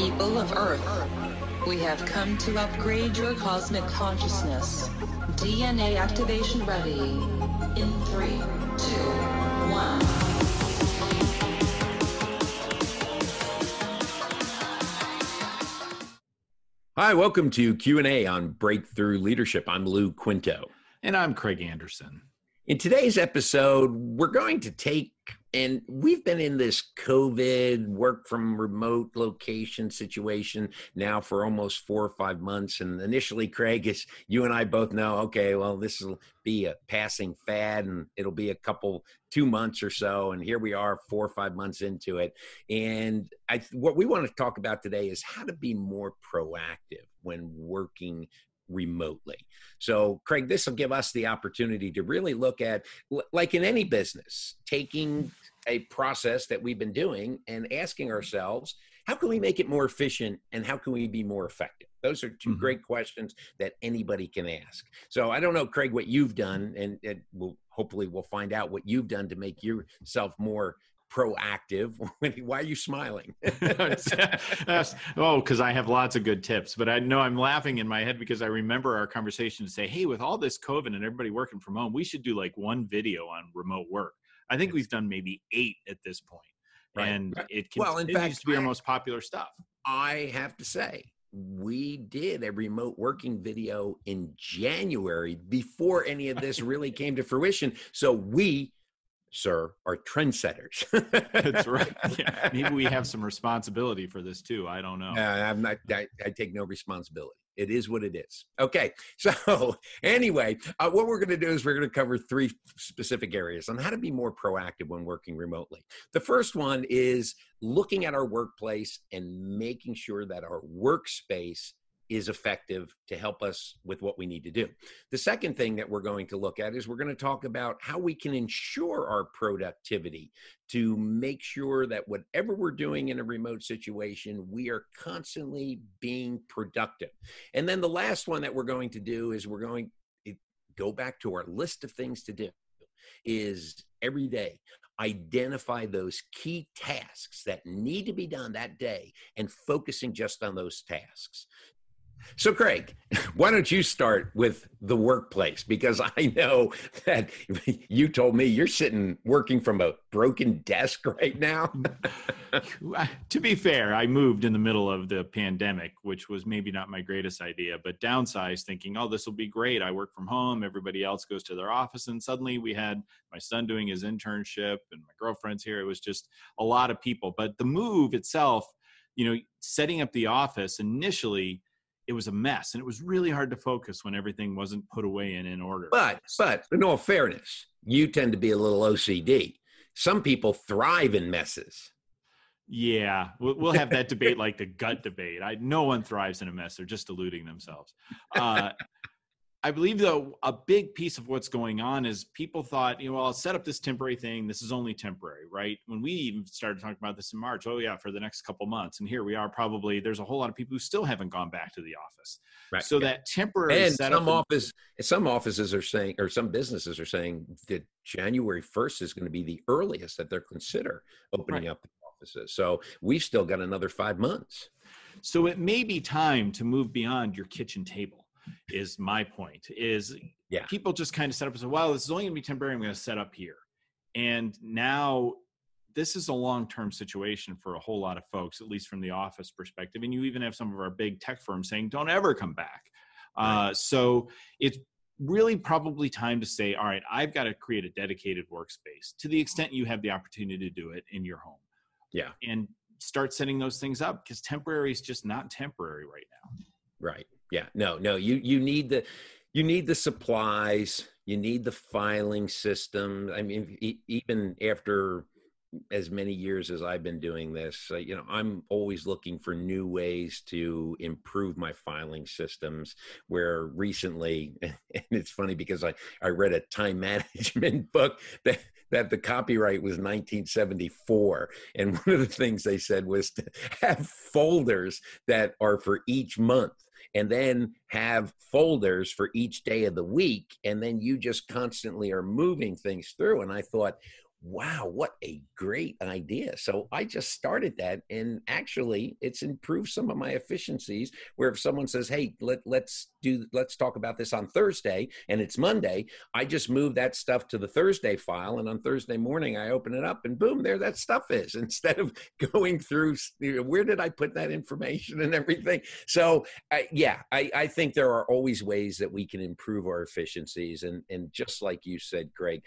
people of Earth. We have come to upgrade your cosmic consciousness. DNA activation ready. In three, two, one. Hi, welcome to Q&A on Breakthrough Leadership. I'm Lou Quinto. And I'm Craig Anderson. In today's episode, we're going to take and we've been in this COVID work from remote location situation now for almost four or five months. And initially, Craig, as you and I both know, okay, well, this will be a passing fad and it'll be a couple, two months or so. And here we are, four or five months into it. And I, what we want to talk about today is how to be more proactive when working remotely. So, Craig, this will give us the opportunity to really look at, like in any business, taking a process that we've been doing and asking ourselves, how can we make it more efficient and how can we be more effective? Those are 2 mm-hmm. great questions that anybody can ask. So, I don't know, Craig, what you've done, and, and we'll hopefully we'll find out what you've done to make yourself more proactive. Why are you smiling? oh, because I have lots of good tips. But I know I'm laughing in my head because I remember our conversation to say, hey, with all this COVID and everybody working from home, we should do like one video on remote work. I think we've done maybe eight at this point. Right. And it continues well, in fact, to be our most popular stuff. I have to say, we did a remote working video in January before any of this really came to fruition. So we sir, are trendsetters. That's right. Yeah. Maybe we have some responsibility for this too. I don't know. Uh, I'm not. I, I, take no responsibility. It is what it is. Okay. So anyway, uh, what we're going to do is we're going to cover three specific areas on how to be more proactive when working remotely. The first one is looking at our workplace and making sure that our workspace is effective to help us with what we need to do. The second thing that we're going to look at is we're going to talk about how we can ensure our productivity to make sure that whatever we're doing in a remote situation, we are constantly being productive. And then the last one that we're going to do is we're going to go back to our list of things to do is every day identify those key tasks that need to be done that day and focusing just on those tasks. So, Craig, why don't you start with the workplace? Because I know that you told me you're sitting working from a broken desk right now. to be fair, I moved in the middle of the pandemic, which was maybe not my greatest idea, but downsized thinking, oh, this will be great. I work from home, everybody else goes to their office. And suddenly we had my son doing his internship and my girlfriend's here. It was just a lot of people. But the move itself, you know, setting up the office initially, it was a mess and it was really hard to focus when everything wasn't put away and in order. But but in all fairness, you tend to be a little OCD. Some people thrive in messes. Yeah, we'll, we'll have that debate like the gut debate. I no one thrives in a mess; they're just deluding themselves. Uh, I believe though a big piece of what's going on is people thought, you know, well, I'll set up this temporary thing. This is only temporary, right? When we even started talking about this in March, oh yeah, for the next couple months, and here we are. Probably there's a whole lot of people who still haven't gone back to the office. Right. So yeah. that temporary and some office, some offices are saying, or some businesses are saying that January 1st is going to be the earliest that they're consider opening right. up the offices. So we've still got another five months. So it may be time to move beyond your kitchen table is my point is yeah. people just kind of set up and say, well, this is only going to be temporary. I'm going to set up here. And now this is a long-term situation for a whole lot of folks, at least from the office perspective. And you even have some of our big tech firms saying, don't ever come back. Right. Uh, so it's really probably time to say, all right, I've got to create a dedicated workspace to the extent you have the opportunity to do it in your home. Yeah. And start setting those things up because temporary is just not temporary right now. Right yeah no no you you need the you need the supplies you need the filing system i mean even after as many years as I've been doing this, uh, you know, I'm always looking for new ways to improve my filing systems. Where recently, and it's funny because I, I read a time management book that, that the copyright was 1974. And one of the things they said was to have folders that are for each month and then have folders for each day of the week and then you just constantly are moving things through. And i thought wow, what a great idea. So I just started that. And actually, it's improved some of my efficiencies. Where if someone says, hey, let, let's do, let's talk about this on Thursday and it's Monday, I just move that stuff to the Thursday file. And on Thursday morning, I open it up and boom, there that stuff is instead of going through, where did I put that information and everything. So, I, yeah, I, I think there are always ways that we can improve our efficiencies. And, and just like you said, Greg,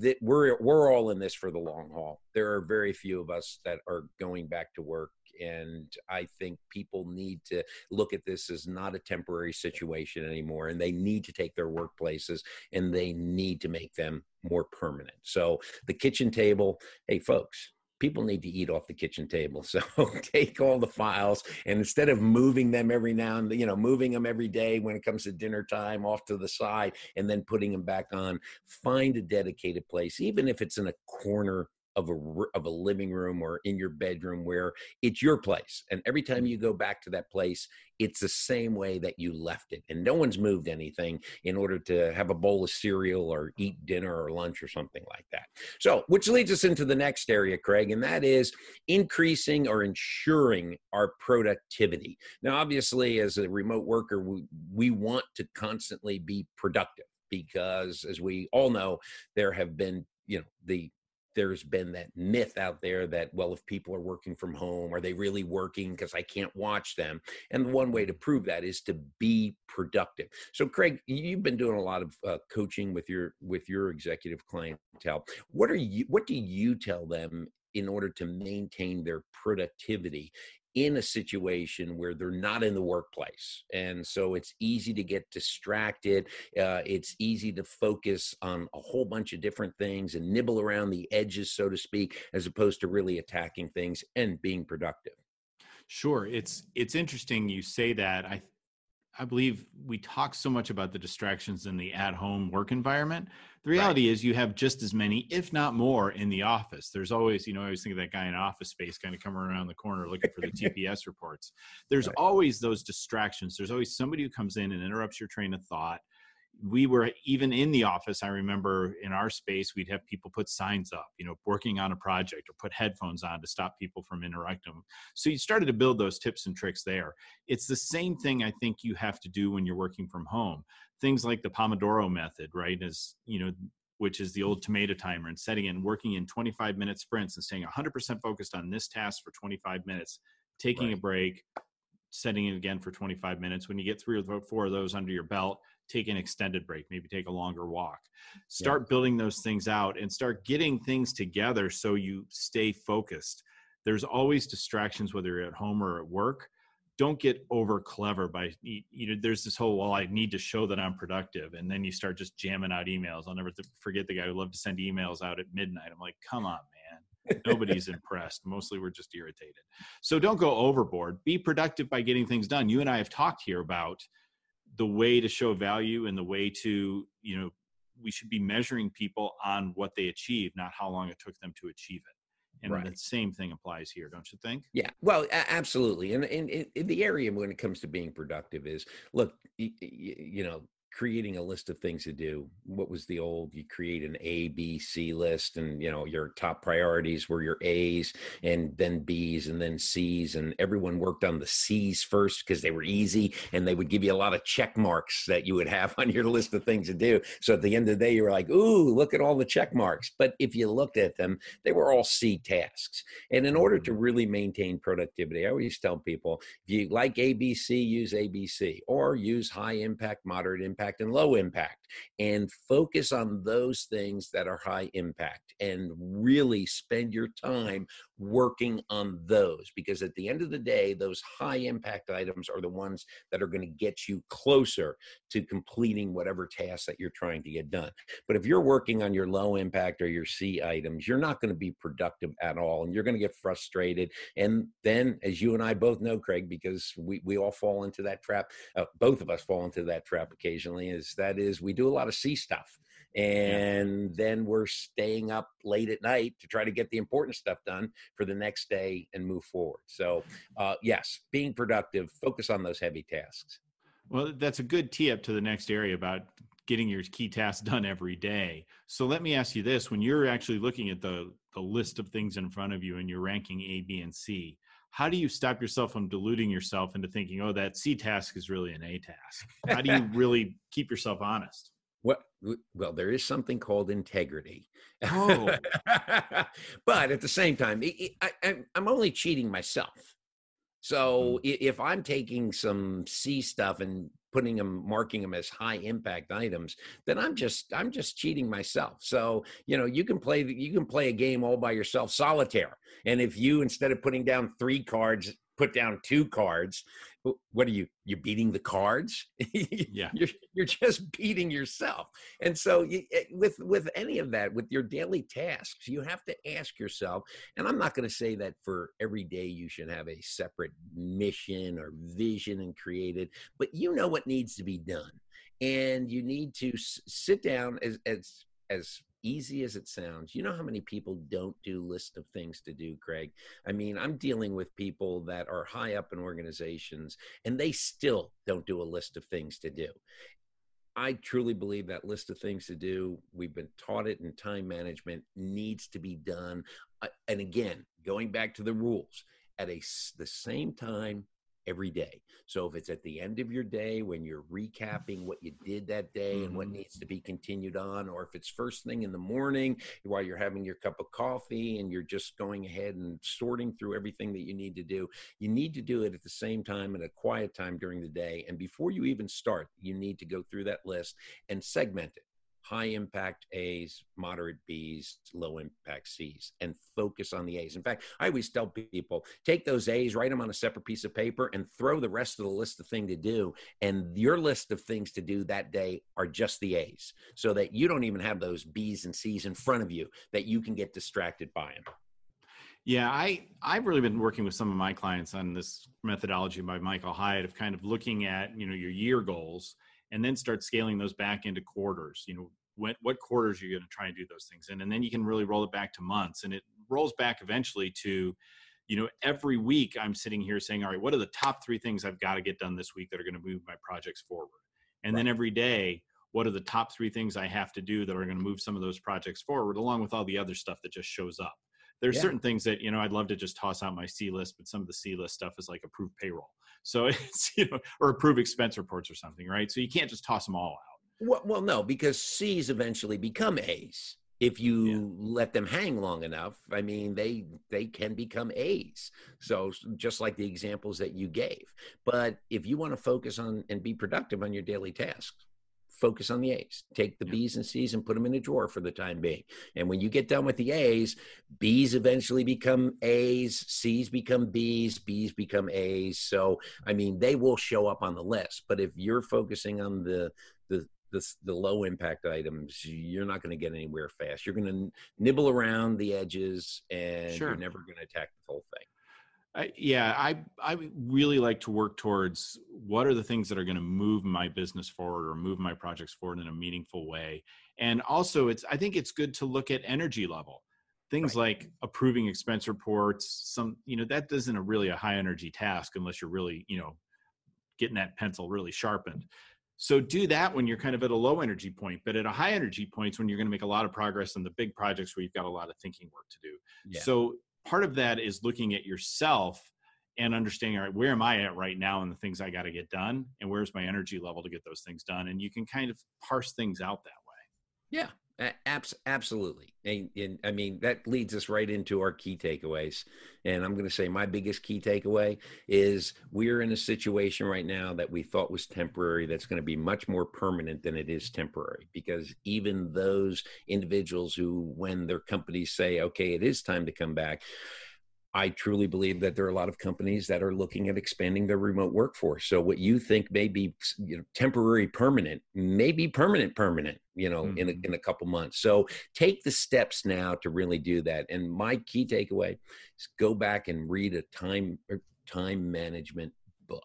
that we're, we're all in this for the long haul. There are very few of us that are going back to work and I think people need to look at this as not a temporary situation anymore. And they need to take their workplaces and they need to make them more permanent. So, the kitchen table, hey, folks, people need to eat off the kitchen table. So take all the files and instead of moving them every now and you know moving them every day when it comes to dinner time off to the side and then putting them back on, find a dedicated place, even if it's in a corner of a of a living room or in your bedroom where it's your place and every time mm. you go back to that place it's the same way that you left it and no one's moved anything in order to have a bowl of cereal or eat dinner or lunch or something like that so which leads us into the next area craig and that is increasing or ensuring our productivity now obviously as a remote worker we, we want to constantly be productive because as we all know there have been you know the there's been that myth out there that well if people are working from home are they really working? Because i can't watch them. And one way to prove that is to be productive. So craig you've been doing a lot of uh, coaching with your with your executive clientele. What are you what do you tell them in order to maintain their productivity in a situation where they're not in the workplace. And so it's easy to get distracted. Uh, it's easy to focus on a whole bunch of different things and nibble around the edges, so to speak, as opposed to really attacking things and being productive. Sure. It's it's interesting you say that. I I believe we talk so much about the distractions in the at home work environment. The reality right. is you have just as many, if not more, in the office. There's always, you know, I always think of that guy in office space kind of coming around the corner looking for the TPS reports. There's right. always those distractions. There's always somebody who comes in and interrupts your train of thought we were even in the office i remember in our space we'd have people put signs up you know working on a project or put headphones on to stop people from interrupting so you started to build those tips and tricks there. It's the same thing i think you have to do when you're working from home. Things like the pomodoro method right is you know which is the old tomato timer and setting and working in 25 minute sprints and staying 100% focused on this task for 25 minutes taking right. a break setting it again for 25 minutes. When you get three or four of those under your belt take an extended break, maybe take a longer walk. Start yeah. building those things out and start getting things together so you stay focused. There's always distractions, whether you're at home or at work. Don't get over clever by you know. There's this whole well, I need to show that I'm productive, and then you start just jamming out emails. I'll never forget the guy who loved to send emails out at midnight. I'm like, come on, man. Nobody's impressed. Mostly we're just irritated. So don't go overboard. Be productive by getting things done. You and I have talked here about the way to show value and the way to you know we should be measuring people on what they achieve not how long it took them to achieve it. And right. the same thing applies here don't you think? Yeah. Well absolutely. And in, the area when it comes to being productive is look you, you know creating a list of things to do. What was the old you create an a b c list and you know your top priorities were your a's and then b's and then c's and everyone worked on the c's first because they were easy and they would give you a lot of check marks that you would have on your list of things to do. So at the end of the day you were like ooh look at all the check marks. But if you looked at them they were all c tasks. And in order to mm. really maintain productivity i always tell people if you like abc use abc or use high impact moderate impact impact and low impact and focus on those things that are high impact and really spend your time working on those because at the end of the day those high impact items are the ones that are going to get you closer to completing whatever task that you're trying to get done. But if you're working on your low impact or your c items you're not going to be productive at all and you're going to get frustrated. And then as you and i both know craig because we, we all fall into that trap uh, both of us fall into that trap occasionally is that is we do a lot of c stuff and yeah. then we're staying up late at night to try to get the important stuff done for the next day and move forward so uh, yes being productive focus on those heavy tasks well that's a good tee up to the next area about getting your key tasks done every day. So let me ask you this: when you're actually looking at the the list of things in front of you and you're ranking A, B, and C, how do you stop yourself from deluding yourself into thinking, "Oh, that C task is really an A task"? How do you really keep yourself honest? What? Well, there is something called integrity. Oh. but at the same time, I, am only cheating myself. So mm. if I'm taking some C stuff and putting them marking them as high impact items then i'm just i'm just cheating myself so you know you can play you can play a game all by yourself solitaire and if you instead of putting down three cards put down two cards what are you you're beating the cards? Yeah. you're you're just beating yourself. And so you, eh, with with any of that with your daily tasks you have to ask yourself and i'm not going to say that for every day you should have a separate mission or vision and created but you know what needs to be done. And you need to s- sit down as as as easy as it sounds, you know how many people don't do list of things to do, Craig? I mean, I'm dealing with people that are high up in organizations and they still don't do a list of things to do. I truly believe that list of things to do, we've been taught it in time management, needs to be done. Uh, and again, going back to the rules, at a the same time every day. So if it's at the end of your day when you're recapping what you did that day mm-hmm. and what mm-hmm. needs to be continued on, or if it's first thing in the morning while you're having your cup of coffee and you're just going ahead and sorting through everything that you need to do, you need to do it at the same time at a quiet time during the day. And before you even start, you need to go through that list and segment it high impact A's, moderate B's, low impact C's, and focus on the A's. In fact, I always tell people take those A's, write them on a separate piece of paper, and throw the rest of the list of things to do. And your list of things to do that day are just the A's, so that you don't even have those B's and C's in front of you that you can get distracted by them. Yeah, I I've really been working with some of my clients on this methodology by Michael Hyatt of kind of looking at you know your year goals and then start scaling those back into quarters. You know, what, what quarters are you're going to try and do those things in and then you can really roll it back to months and it rolls back eventually to you know every week i'm sitting here saying all right what are the top three things i've got to get done this week that are going to move my projects forward and right. then every day what are the top three things i have to do that are going to move some of those projects forward along with all the other stuff that just shows up there's yeah. certain things that you know i'd love to just toss out my c list but some of the c list stuff is like approved payroll so it's you know or approved expense reports or something right so you can't just toss them all out well, well, no, because C's eventually become A's if you yeah. let them hang long enough. I mean, they they can become A's. So just like the examples that you gave. But if you want to focus on and be productive on your daily tasks, focus on the A's. Take the yeah. B's and C's and put them in a drawer for the time being. And when you get done with the A's, B's eventually become A's, C's become B's, B's become A's. So I mean, they will show up on the list. But if you're focusing on the the the, the low impact items, you're not going to get anywhere fast. You're going to nibble around the edges and sure. you're never going to attack the whole thing. I, yeah, I I really like to work towards what are the things that are going to move my business forward or move my projects forward in a meaningful way. And also, it's I think it's good to look at energy level. Things right. like approving expense reports, some you know that isn't a really a high energy task unless you're really you know getting that pencil really sharpened. So do that when you're kind of at a low energy point, but at a high energy points when you're going to make a lot of progress on the big projects where you've got a lot of thinking work to do. Yeah. So part of that is looking at yourself and understanding, all right, where am I at right now and the things I got to get done and where's my energy level to get those things done? And you can kind of parse things out that way. Yeah, Abs- absolutely. And, and, I mean, that leads us right into our key takeaways. And I'm going to say my biggest key takeaway is we're in a situation right now that we thought was temporary that's going to be much more permanent than it is temporary. Because even those individuals who, when their companies say, okay, it is time to come back, I truly believe that there are a lot of companies that are looking at expanding their remote workforce. So what you think may be you know, temporary permanent may be permanent permanent, you know, mm-hmm. in, a, mm-hmm. in a couple months. So take the steps now to really do that. And my key takeaway is go back and read a time er, time management book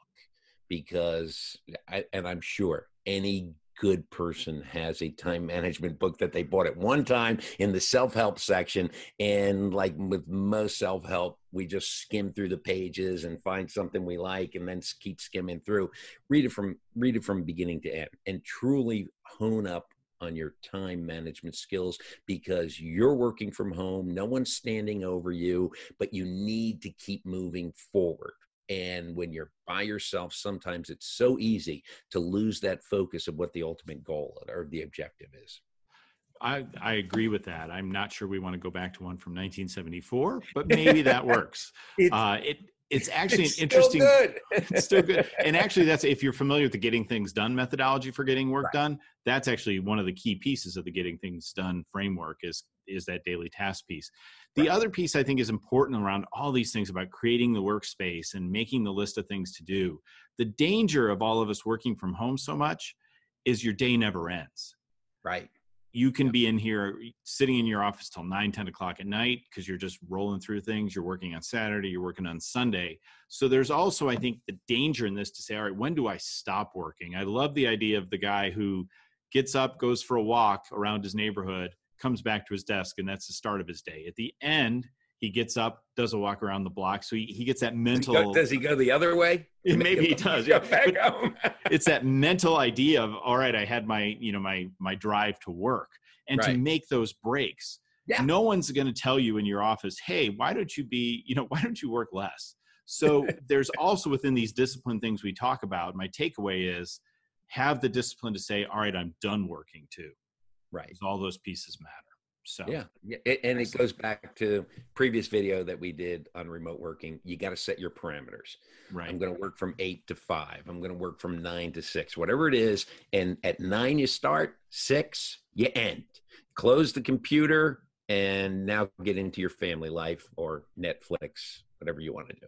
because I, and I'm sure any good person has a time management book that they bought at one time in the self-help section and like with most self-help we just skim through the pages and find something we like and then keep skimming through read it from read it from beginning to end and truly hone up on your time management skills because you're working from home, no one's standing over you, but you need to keep moving forward. And when you're by yourself, sometimes it's so easy to lose that focus of what the ultimate goal or the objective is. I, I agree with that. I'm not sure we want to go back to one from 1974, but maybe that works. Uh, it it's actually it's an interesting still good. it's still good and actually that's if you're familiar with the getting things done methodology for getting work right. done that's actually one of the key pieces of the getting things done framework is is that daily task piece the right. other piece i think is important around all these things about creating the workspace and making the list of things to do the danger of all of us working from home so much is your day never ends right you can be in here sitting in your office till 9 10 o'clock at night because you're just rolling through things you're working on saturday you're working on sunday. So there's also i think the danger in this to say all right when do i stop working? I love the idea of the guy who gets up goes for a walk around his neighborhood comes back to his desk and that's the start of his day. At the end he gets up, does a walk around the block. So he, he gets that mental. Does he, go, does he go the other way? Maybe he does. Yeah. it's that mental idea of all right, I had my you know my my drive to work and right. to make those breaks. Yeah. No one's going to tell you in your office, hey, why don't you be you know why don't you work less? So there's also within these discipline things we talk about. My takeaway is have the discipline to say, all right, I'm done working too. Right. All those pieces matter. So yeah, and it goes back to previous video that we did on remote working. You got to set your parameters. Right. I'm going to work from eight to five. I'm going to work from nine to six, whatever it is. And at nine you start, six you end. Close the computer and now get into your family life or Netflix, whatever you want to do.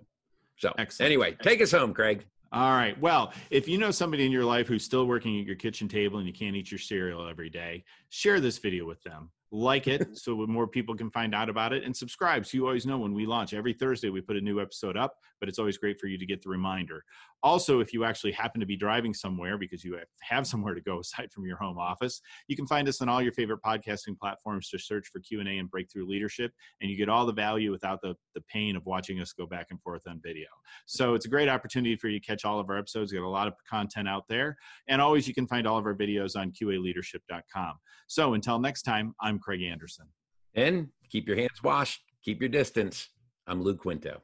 So Excellent. anyway, take us home, Craig. All right. Well, if you know somebody in your life who's still working at your kitchen table and you can't eat your cereal every day, share this video with them like it so more people can find out about it and subscribe. So you always know when we launch. Every thursday we put a new episode up but it's always great for you to get the reminder. Also if you actually happen to be driving somewhere because you have somewhere to go aside from your home office you can find us on all your favorite podcasting platforms to search for q&a and breakthrough leadership and you get all the value without the, the pain of watching us go back and forth on video. So it's a great opportunity for you to catch all of our episodes. We got a lot of content out there and always you can find all of our videos on qaleadership.com so until next time i'm Craig Anderson. And keep your hands washed, keep your distance. I'm Lou Quinto.